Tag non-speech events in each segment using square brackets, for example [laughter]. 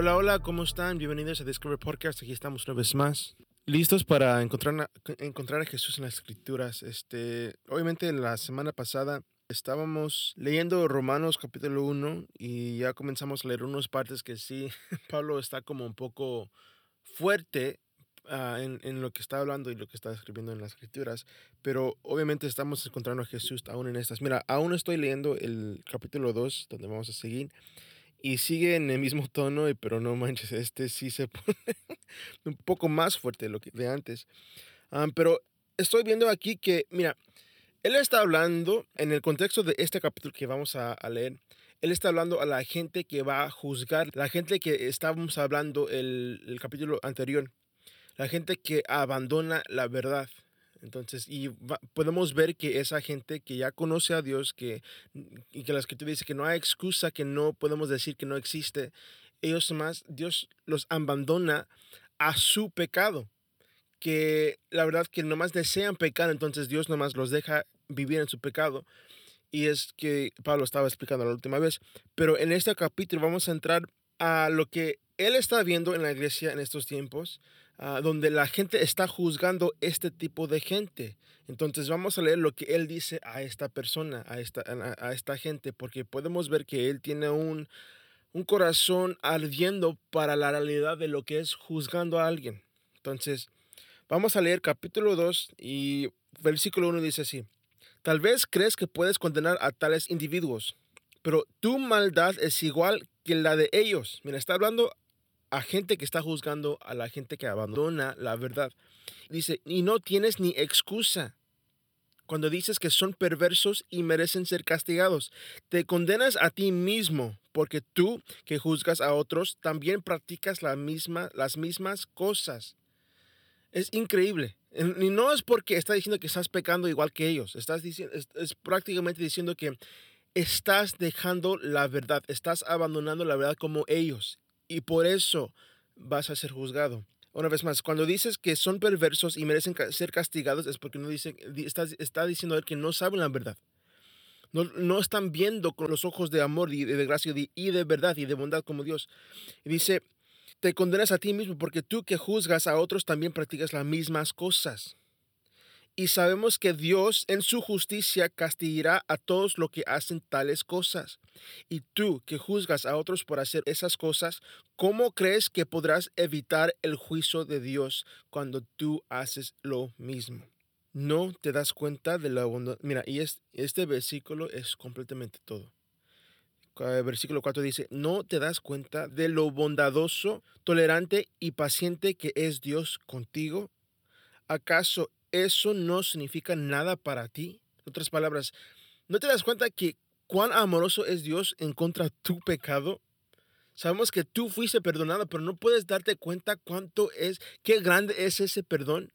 Hola, hola, ¿cómo están? Bienvenidos a Discover Podcast. Aquí estamos una vez más. Listos para encontrar, a- Jesús en las Escrituras. Este, obviamente, la semana pasada estábamos leyendo Romanos capítulo 1 y ya comenzamos a leer unas partes que sí, [laughs] Pablo está como un poco fuerte ah, en, en lo que está hablando y lo que está escribiendo en las Escrituras. Pero obviamente estamos encontrando a Jesús aún en estas. Mira, aún estoy leyendo el capítulo 2, donde vamos a seguir. Y sigue en el mismo tono, pero no manches, este sí se [laughs] pone un poco más fuerte de lo que de antes. Ah, pero estoy viendo aquí que, mira, él está hablando en el contexto de este capítulo que vamos a, a leer. Él está hablando a la gente que va a juzgar, la gente que estábamos hablando el, el capítulo anterior, la gente que abandona la verdad. Entonces, y va- podemos ver que esa gente que ya conoce a Dios, que, y que la escritura dice que no hay excusa, que no podemos decir que no existe, ellos más, Dios los abandona a su pecado, que la verdad que nomás desean pecar, entonces Dios nomás los deja vivir en su pecado. Y es que Pablo estaba explicando la última vez. Pero en este capítulo vamos a entrar a lo que él está viendo en la iglesia en estos tiempos, ah, donde la gente está juzgando este tipo de gente. Entonces vamos a leer lo que él dice a esta persona, a esta, a, esta gente, porque podemos ver que él tiene un, un corazón ardiendo para la realidad de lo que es juzgando a alguien. Entonces, vamos a leer capítulo 2 y versículo 1 dice así. Tal vez crees que puedes condenar a tales individuos, pero tu maldad es igual que la de ellos. Mira, está hablando a gente que está juzgando a la gente que abandona la verdad. Dice, y no tienes ni excusa cuando dices que son perversos y merecen ser castigados. Te condenas a ti mismo, porque tú que juzgas a otros también practicas la misma, las mismas cosas. Es increíble. Y no es porque está diciendo que estás pecando igual que ellos. Estás diciendo, es prácticamente diciendo que estás dejando la verdad, estás abandonando la verdad como ellos. Y por eso vas a ser juzgado. Una vez más, cuando dices que son perversos y merecen ser castigados es porque no dice, di- está, diciendo él que no saben la verdad. No, no están viendo con los ojos de amor y de, gracia y de verdad y de bondad como Dios. Y dice, te condenas a ti mismo porque tú que juzgas a otros también practicas las mismas cosas. Y sabemos que Dios en su justicia castigará a todos los que hacen tales cosas. Y tú que juzgas a otros por hacer esas cosas, ¿cómo crees que podrás evitar el juicio de Dios cuando tú haces lo mismo? No te das cuenta de la bondad. Mira, y es- este versículo es completamente todo. Versículo 4 dice, no te das cuenta de lo bondadoso, tolerante y paciente que es Dios contigo. ¿Acaso eso no significa nada para ti? En otras palabras, ¿no te das cuenta que cuán amoroso es Dios en contra de tu pecado? Sabemos que tú fuiste perdonado, pero no puedes darte cuenta cuánto es, qué grande es ese perdón.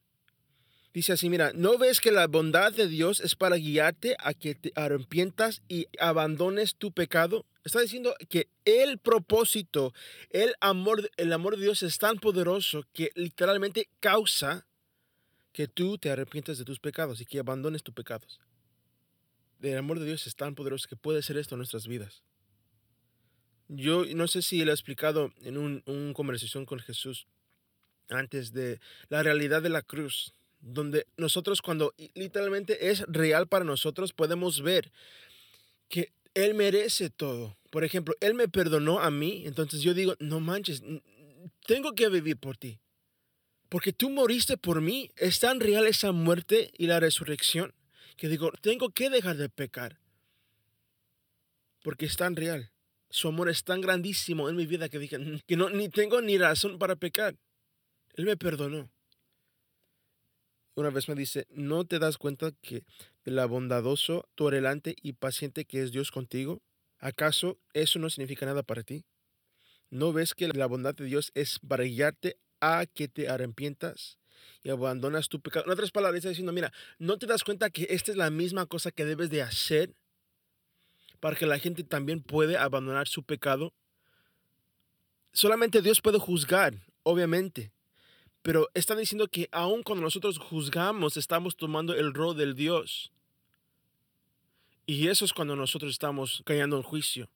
Dice así, mira, ¿no ves que la bondad de Dios es para guiarte a que te arrepientas y abandones tu pecado? Está diciendo que el propósito, el amor, el amor de Dios es tan poderoso que literalmente causa que tú te arrepientas de tus pecados y que abandones tus pecados. El amor de Dios es tan poderoso que puede hacer esto en nuestras vidas. Yo no sé si él ha explicado en un, una conversación con Jesús antes de la realidad de la cruz, donde nosotros cuando literalmente es real para nosotros podemos ver que Él merece todo. Por ejemplo, Él me perdonó a mí, entonces yo digo, no manches, tengo que vivir por ti. Porque tú moriste por mí. Es tan real esa muerte y la resurrección que digo, tengo que dejar de pecar. Porque es tan real. Su amor es tan grandísimo en mi vida que dije "Mm, que no, ni tengo ni razón para pecar. Él me perdonó. Una vez me dice, ¿no te das cuenta que de la bondadoso, tolerante y paciente que es Dios contigo? ¿Acaso eso no significa nada para ti? ¿No ves que la bondad de Dios es para guiarte a que te arrepientas y abandonas tu pecado? En otras palabras, está diciendo, mira, ¿no te das cuenta que esta es la misma cosa que debes de hacer para que la gente también puede abandonar su pecado? Solamente Dios puede juzgar, obviamente. Pero está diciendo que aun cuando nosotros juzgamos, estamos tomando el rol del Dios. Y eso es cuando nosotros estamos cayendo en juicio.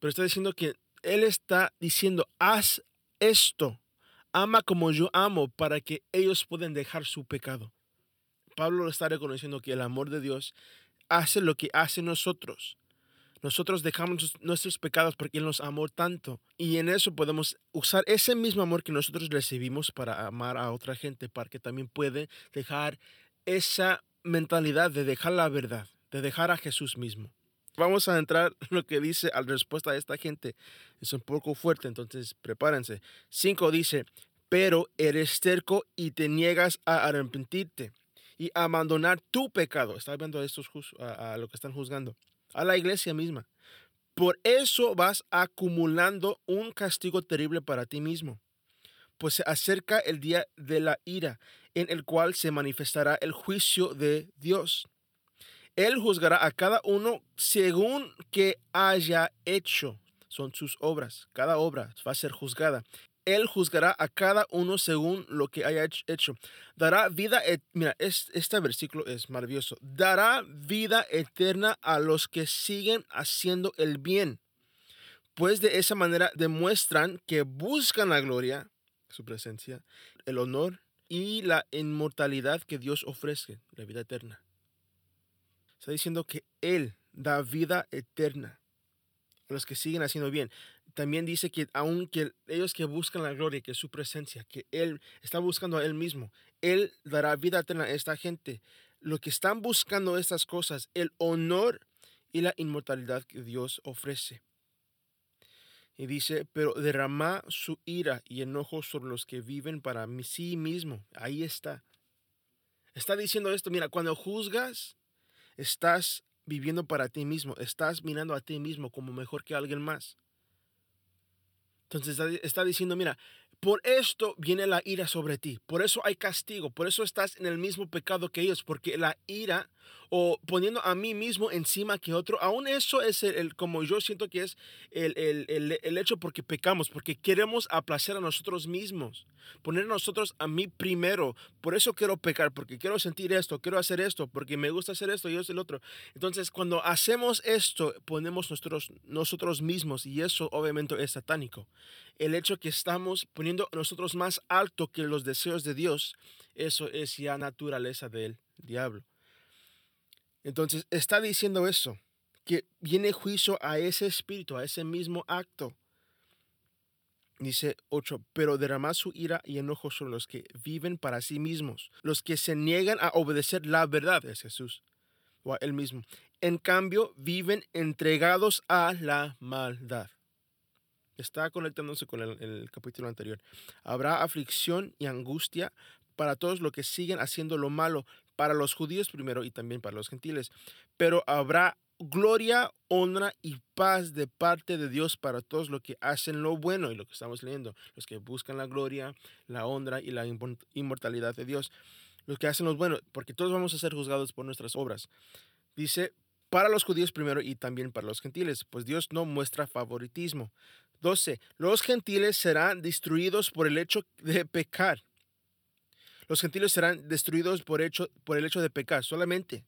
Pero está diciendo que Él está diciendo, haz esto, ama como yo amo, para que ellos puedan dejar su pecado. Pablo está reconociendo que el amor de Dios hace lo que hace nosotros. Nosotros dejamos nuestros pecados porque Él nos amó tanto. Y en eso podemos usar ese mismo amor que nosotros recibimos para amar a otra gente, para que también puede dejar esa mentalidad de dejar la verdad, de dejar a Jesús mismo. Vamos a entrar en [laughs] lo que dice a la respuesta de esta gente. Es un poco fuerte, entonces prepárense. 5 dice, pero eres terco y te niegas a arrepentirte y abandonar tu pecado. Está hablando de estos a, a lo que están juzgando. A la iglesia misma. Por eso vas acumulando un castigo terrible para ti mismo. Pues se acerca el día de la ira, en el cual se manifestará el juicio de Dios. Él juzgará a cada uno según que haya hecho. Son sus obras. Cada obra va a ser juzgada. Él juzgará a cada uno según lo que haya hecho. Dará vida, mira, este versículo es maravilloso. Dará vida eterna a los que siguen haciendo el bien. Pues de esa manera demuestran que buscan la gloria, su presencia, el honor y la inmortalidad que Dios ofrece, la vida eterna. Está diciendo que Él da vida eterna a los que siguen haciendo bien también dice que aunque ellos que buscan la gloria, que es su presencia, que Él está buscando a Él mismo, Él dará vida eterna a esta gente. Lo que están buscando estas cosas, el honor y la inmortalidad que Dios ofrece. Y dice, pero derrama su ira y enojo sobre los que viven para sí mismo. Ahí está. Está diciendo esto, mira, cuando juzgas, estás viviendo para ti mismo, estás mirando a ti mismo como mejor que alguien más. Entonces está, diciendo, mira, por esto viene la ira sobre ti, por eso hay castigo, por eso estás en el mismo pecado que ellos, porque la ira o poniendo a mí mismo encima que otro, aún eso es el, como yo siento que es el, el, el, hecho porque pecamos, porque queremos aplacer a nosotros mismos, poner a nosotros a mí primero, por eso quiero pecar, porque quiero sentir esto, quiero hacer esto, porque me gusta hacer esto y es el otro. Entonces, cuando hacemos esto, ponemos nosotros, nosotros mismos y eso obviamente es satánico. El hecho que estamos poniendo nosotros más alto que los deseos de Dios, eso es ya naturaleza del diablo. Entonces está diciendo eso, que viene juicio a ese espíritu, a ese mismo acto. Dice 8, pero derrama su ira y enojo sobre los que viven para sí mismos, los que se niegan a obedecer la verdad, es Jesús, o a él mismo. En cambio, viven entregados a la maldad. Está conectándose con el capítulo anterior. Habrá aflicción y angustia para todos los que siguen haciendo lo malo, para los judíos primero y también para los gentiles. Pero habrá gloria, honra y paz de parte de Dios para todos los que hacen lo bueno y lo que estamos leyendo, los que buscan la gloria, la honra y la inmortalidad de Dios, los que hacen lo bueno, porque todos vamos a ser juzgados por nuestras obras. Dice, para los judíos primero y también para los gentiles, pues Dios no muestra favoritismo. 12. Los gentiles serán destruidos por el hecho de pecar los gentiles serán destruidos por, el hecho de pecar solamente.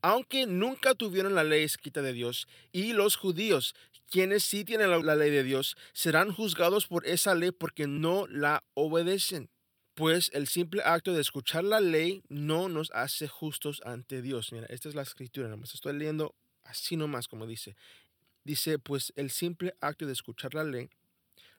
Aunque nunca tuvieron la ley escrita de Dios, y los judíos, quienes sí tienen la, la ley de Dios, serán juzgados por esa ley porque no la obedecen pues el simple acto de escuchar la ley no nos hace justos ante Dios. Mira, esta es la escritura, nomás estoy leyendo así nomás como dice. Dice, pues el simple acto de escuchar la ley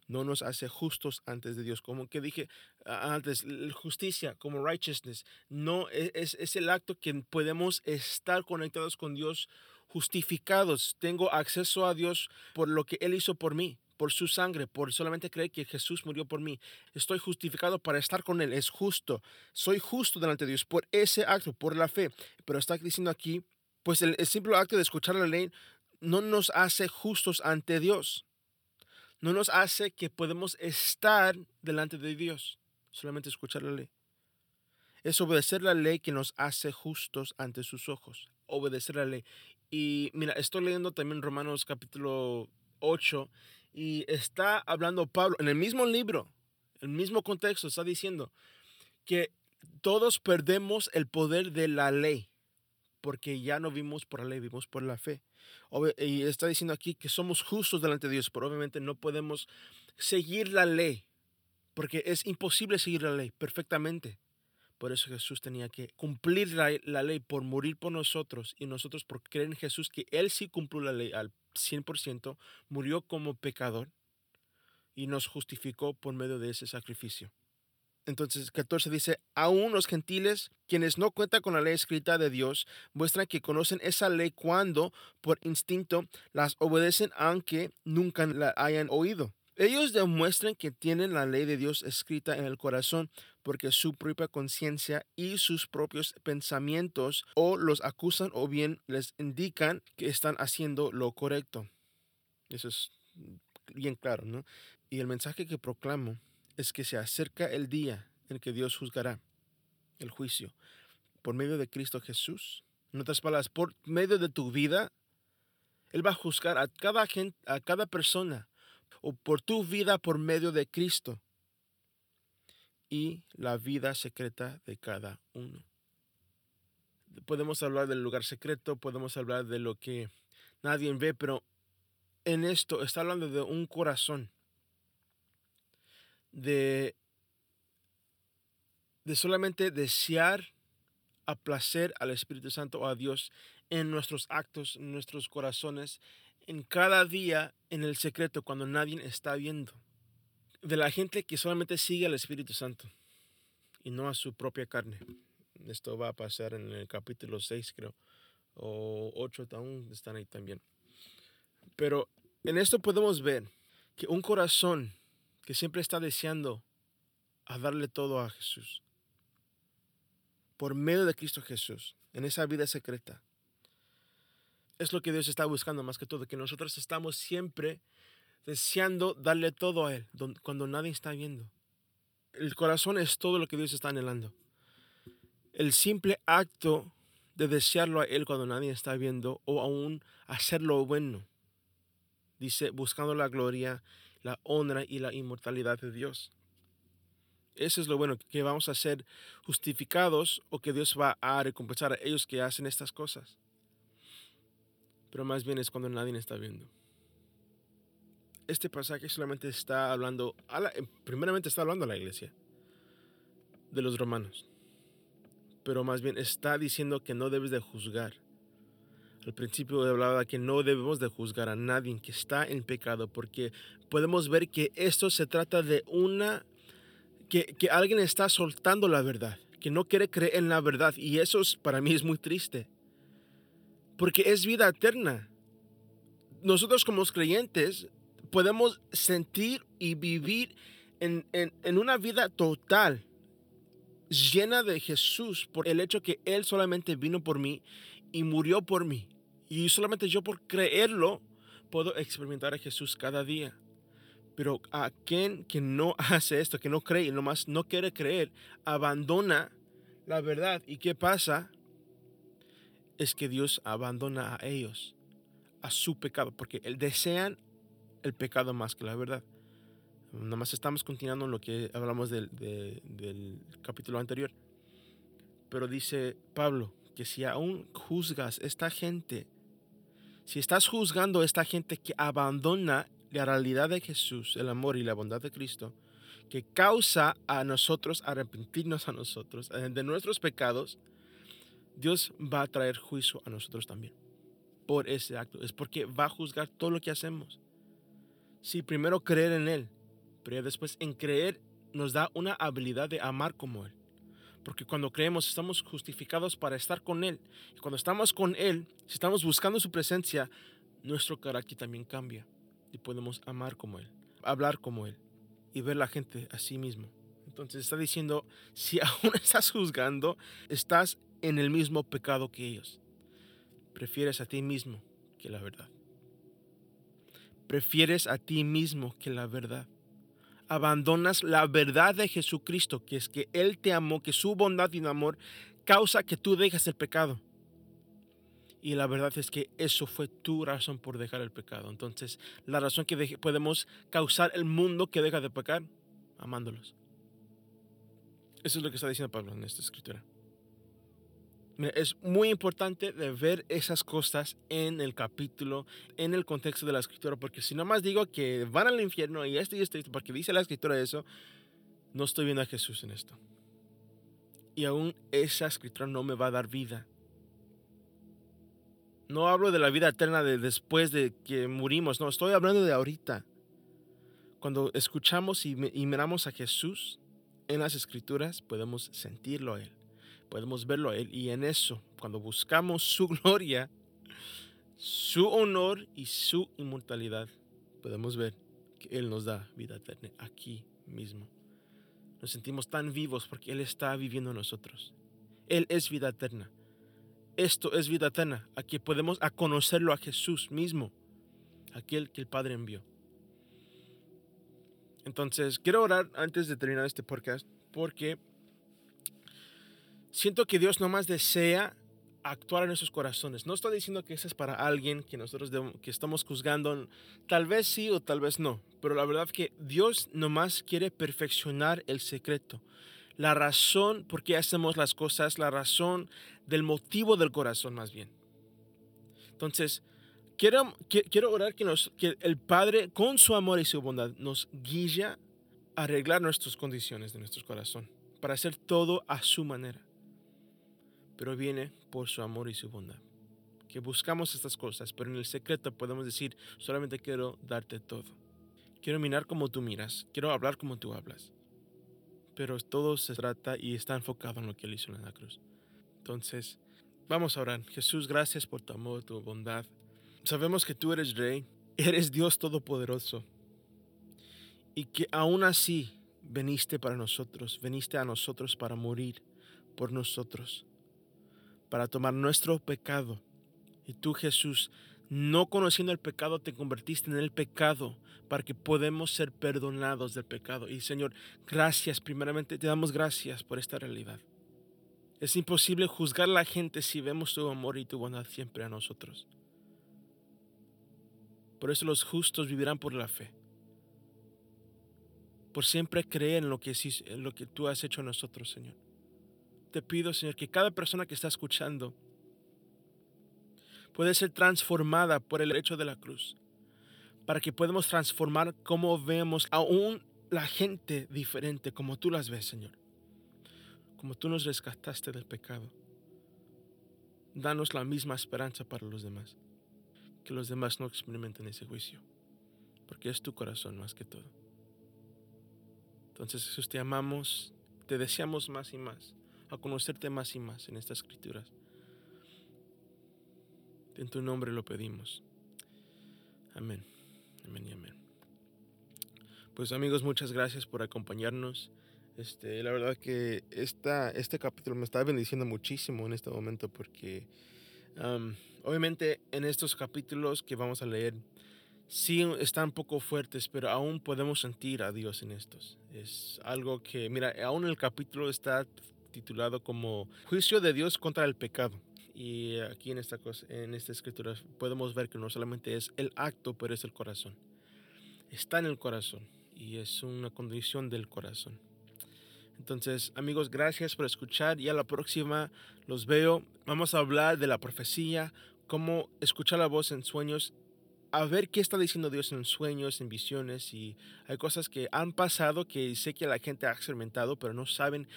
no nos hace justos antes de Dios. Como que dije antes, justicia como righteousness, no e, es, es el acto que podemos estar conectados con Dios justificados. Tengo acceso a Dios por lo que Él hizo por mí por su sangre, por solamente creer que Jesús murió por mí. Estoy justificado para estar con Él, es justo. Soy justo delante de Dios por ese acto, por la fe. Pero está diciendo aquí, pues el simple acto de escuchar la ley no nos hace justos ante Dios no nos hace que podemos estar delante de Dios, solamente escuchar la ley. Es obedecer la ley que nos hace justos ante sus ojos, obedecer la ley. Y mira, estoy leyendo también Romanos capítulo 8 y está hablando Pablo en el mismo libro, el mismo contexto, está diciendo que todos perdemos el poder de la ley. Porque ya no vimos por la ley, vimos por la fe. Y está diciendo aquí que somos justos delante de Dios, pero obviamente no podemos seguir la ley, porque es imposible seguir la ley perfectamente. Por eso Jesús tenía que cumplir la, la, ley por morir por nosotros y nosotros por creer en Jesús, que Él sí cumplió la ley al 100%, murió como pecador y nos justificó por medio de ese sacrificio. Entonces 14 dice, aún los gentiles, quienes no cuentan con la ley escrita de Dios, muestran que conocen esa ley cuando, por instinto, las obedecen aunque nunca la hayan oído. Ellos demuestran que tienen la ley de Dios escrita en el corazón porque su propia conciencia y sus propios pensamientos o los acusan o bien les indican que están haciendo lo correcto. Eso es bien claro, ¿no? Y el mensaje que proclamo es que se acerca el día en que Dios juzgará el juicio por medio de Cristo Jesús. En otras palabras, por medio de tu vida, Él va a juzgar a cada, gente, a cada persona o por tu vida por medio de Cristo y la vida secreta de cada uno. Podemos hablar del lugar secreto, podemos hablar de lo que nadie ve, pero en esto está hablando de un corazón de, de solamente desear a placer al Espíritu Santo o a Dios en nuestros actos, en nuestros corazones, en cada día, en el secreto, cuando nadie está viendo. De la gente que solamente sigue al Espíritu Santo y no a su propia carne. Esto va a pasar en el capítulo 6, creo, o 8, aún están ahí también. Pero en esto podemos ver que un corazón que siempre está deseando a darle todo a Jesús. Por medio de Cristo Jesús, en esa vida secreta. Es lo que Dios está buscando más que todo, que nosotros estamos siempre deseando darle todo a Él cuando nadie está viendo. El corazón es todo lo que Dios está anhelando. El simple acto de desearlo a Él cuando nadie está viendo o aún hacerlo bueno. Dice, buscando la gloria la honra y la inmortalidad de Dios. Eso es lo bueno, que vamos a ser justificados o que Dios va a recompensar a ellos que hacen estas cosas. Pero más bien es cuando nadie está viendo. Este pasaje solamente está hablando, primeramente está hablando a la iglesia de los romanos, pero más bien está diciendo que no debes de juzgar al principio hablaba que no debemos de juzgar a nadie que está en pecado porque podemos ver que esto se trata de una, que, que alguien está soltando la verdad, que no quiere creer en la verdad y eso para mí es muy triste porque es vida eterna. Nosotros como creyentes podemos sentir y vivir en, en, en, una vida total, llena de Jesús, por el hecho que Él solamente vino por mí y murió por mí. Y solamente yo por creerlo puedo experimentar a Jesús cada día. Pero a quien que no [laughs] hace esto, que no cree y nomás no quiere creer, abandona la verdad. ¿Y qué pasa? Es que Dios abandona a ellos, a su pecado, porque desean el pecado más que la verdad. Nomás estamos continuando lo que hablamos del, del capítulo anterior. Pero dice Pablo, que si aún juzgas esta gente, si estás juzgando a esta gente que abandona la realidad de Jesús, el amor y la bondad de Cristo, que causa a nosotros arrepentirnos a nosotros eh, de nuestros pecados, Dios va a traer juicio a nosotros también por ese acto. Es porque va a juzgar todo lo que hacemos. Sí, primero creer en Él, pero después en creer nos da una habilidad de amar como Él. Porque cuando creemos estamos justificados para estar con Él. Y cuando estamos con Él, si estamos buscando su presencia, nuestro carácter también cambia. Y podemos amar como Él, hablar como Él y ver la gente a sí mismo. Entonces está diciendo, [laughs] si aún estás juzgando, estás en el mismo pecado que ellos. Prefieres a ti mismo que la verdad. Prefieres a ti mismo que la verdad abandonas la verdad de Jesucristo, que es que Él te amó, que su bondad y amor causa que tú dejes el pecado. Y la verdad es que eso fue tu razón por dejar el pecado. Entonces, la razón que podemos causar el mundo que deja de pecar, amándolos. Eso es lo que está diciendo Pablo en esta escritura. Es muy importante de ver esas cosas en el capítulo, en el contexto de la escritura, porque si nomás digo que van al infierno y esto y esto, porque dice la escritura eso, no estoy viendo a Jesús en esto. Y aún esa escritura no me va a dar vida. No hablo de la vida eterna de después de que murimos, no, estoy hablando de ahorita. Cuando escuchamos y, y miramos a Jesús en las escrituras, podemos sentirlo a Él podemos verlo a Él. Y en eso, cuando buscamos su [laughs] gloria, su honor y su inmortalidad, podemos ver que Él nos da vida eterna aquí mismo. Nos sentimos tan vivos porque Él está viviendo en nosotros. Él es vida eterna. Esto es vida eterna. Aquí podemos a conocerlo a Jesús mismo, aquel que el Padre envió. Entonces, quiero orar antes de terminar este podcast porque siento que Dios nomás desea actuar en esos corazones. No estoy diciendo que eso es para alguien que nosotros que estamos juzgando. Tal vez sí o tal vez no. Pero la verdad es que Dios nomás quiere perfeccionar el secreto. La razón por qué hacemos las cosas, la razón del motivo del corazón más bien. Entonces, quiero, quiero orar que, nos, que el Padre, con su amor y su bondad, nos guíe a arreglar nuestras condiciones de nuestro corazón, para hacer todo a su manera pero viene por su amor y su bondad. Que buscamos estas cosas, pero en el secreto podemos decir, solamente quiero darte todo. Quiero mirar como tú miras, quiero hablar como tú hablas. Pero todo se trata y está enfocado en lo que Él hizo en la cruz. Entonces, vamos a orar. Jesús, gracias por tu amor, tu bondad. Sabemos que tú eres rey, eres Dios todopoderoso. Y que aún así veniste para nosotros, veniste a nosotros para morir por nosotros para tomar nuestro pecado. Y tú, Jesús, no conociendo el pecado, te convertiste en el pecado para que podamos ser perdonados del pecado. Y Señor, gracias, primeramente te damos gracias por esta realidad. Es imposible juzgar a la gente si vemos tu amor y tu bondad siempre a nosotros. Por eso los justos vivirán por la fe. Por siempre creer en lo que, en lo que tú has hecho a nosotros, Señor te pido, Señor, que cada persona que está escuchando puede ser transformada por el hecho de la cruz, para que podamos transformar cómo vemos aún la gente diferente, como tú las ves, Señor, como tú nos rescataste del pecado. Danos la misma esperanza para los demás, que los demás no experimenten ese juicio, porque es tu corazón más que todo. Entonces Jesús, te amamos, te deseamos más y más a conocerte más y más en estas escrituras. En tu nombre lo pedimos. Amén. Amén y amén. Pues amigos, muchas gracias por acompañarnos. Este, la verdad que esta, este capítulo me está bendiciendo muchísimo en este momento porque obviamente en estos capítulos que vamos a leer sí están poco fuertes, pero aún podemos sentir a Dios en estos. Es algo que, mira, aún el capítulo está titulado como Juicio de Dios contra el pecado. Y aquí en esta, cosa, en esta escritura podemos ver que no solamente es el acto, pero es el corazón. Está en el corazón y es una condición del corazón. Entonces, amigos, gracias por escuchar y a la próxima los veo. Vamos a hablar de la profecía, cómo escuchar la voz en sueños, a ver qué está diciendo Dios en sueños, en visiones y hay cosas que han pasado que sé que la gente ha experimentado, pero no saben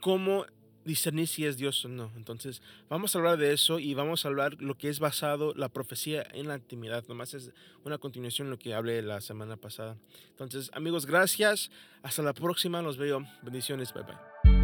cómo discernir si es Dios o no. Entonces, vamos a hablar de eso y vamos a hablar lo que es basado la profecía en la intimidad. Nomás es una continuación de lo que hablé la semana pasada. Entonces, amigos, gracias. Hasta la próxima. Los veo. Bendiciones. Bye bye.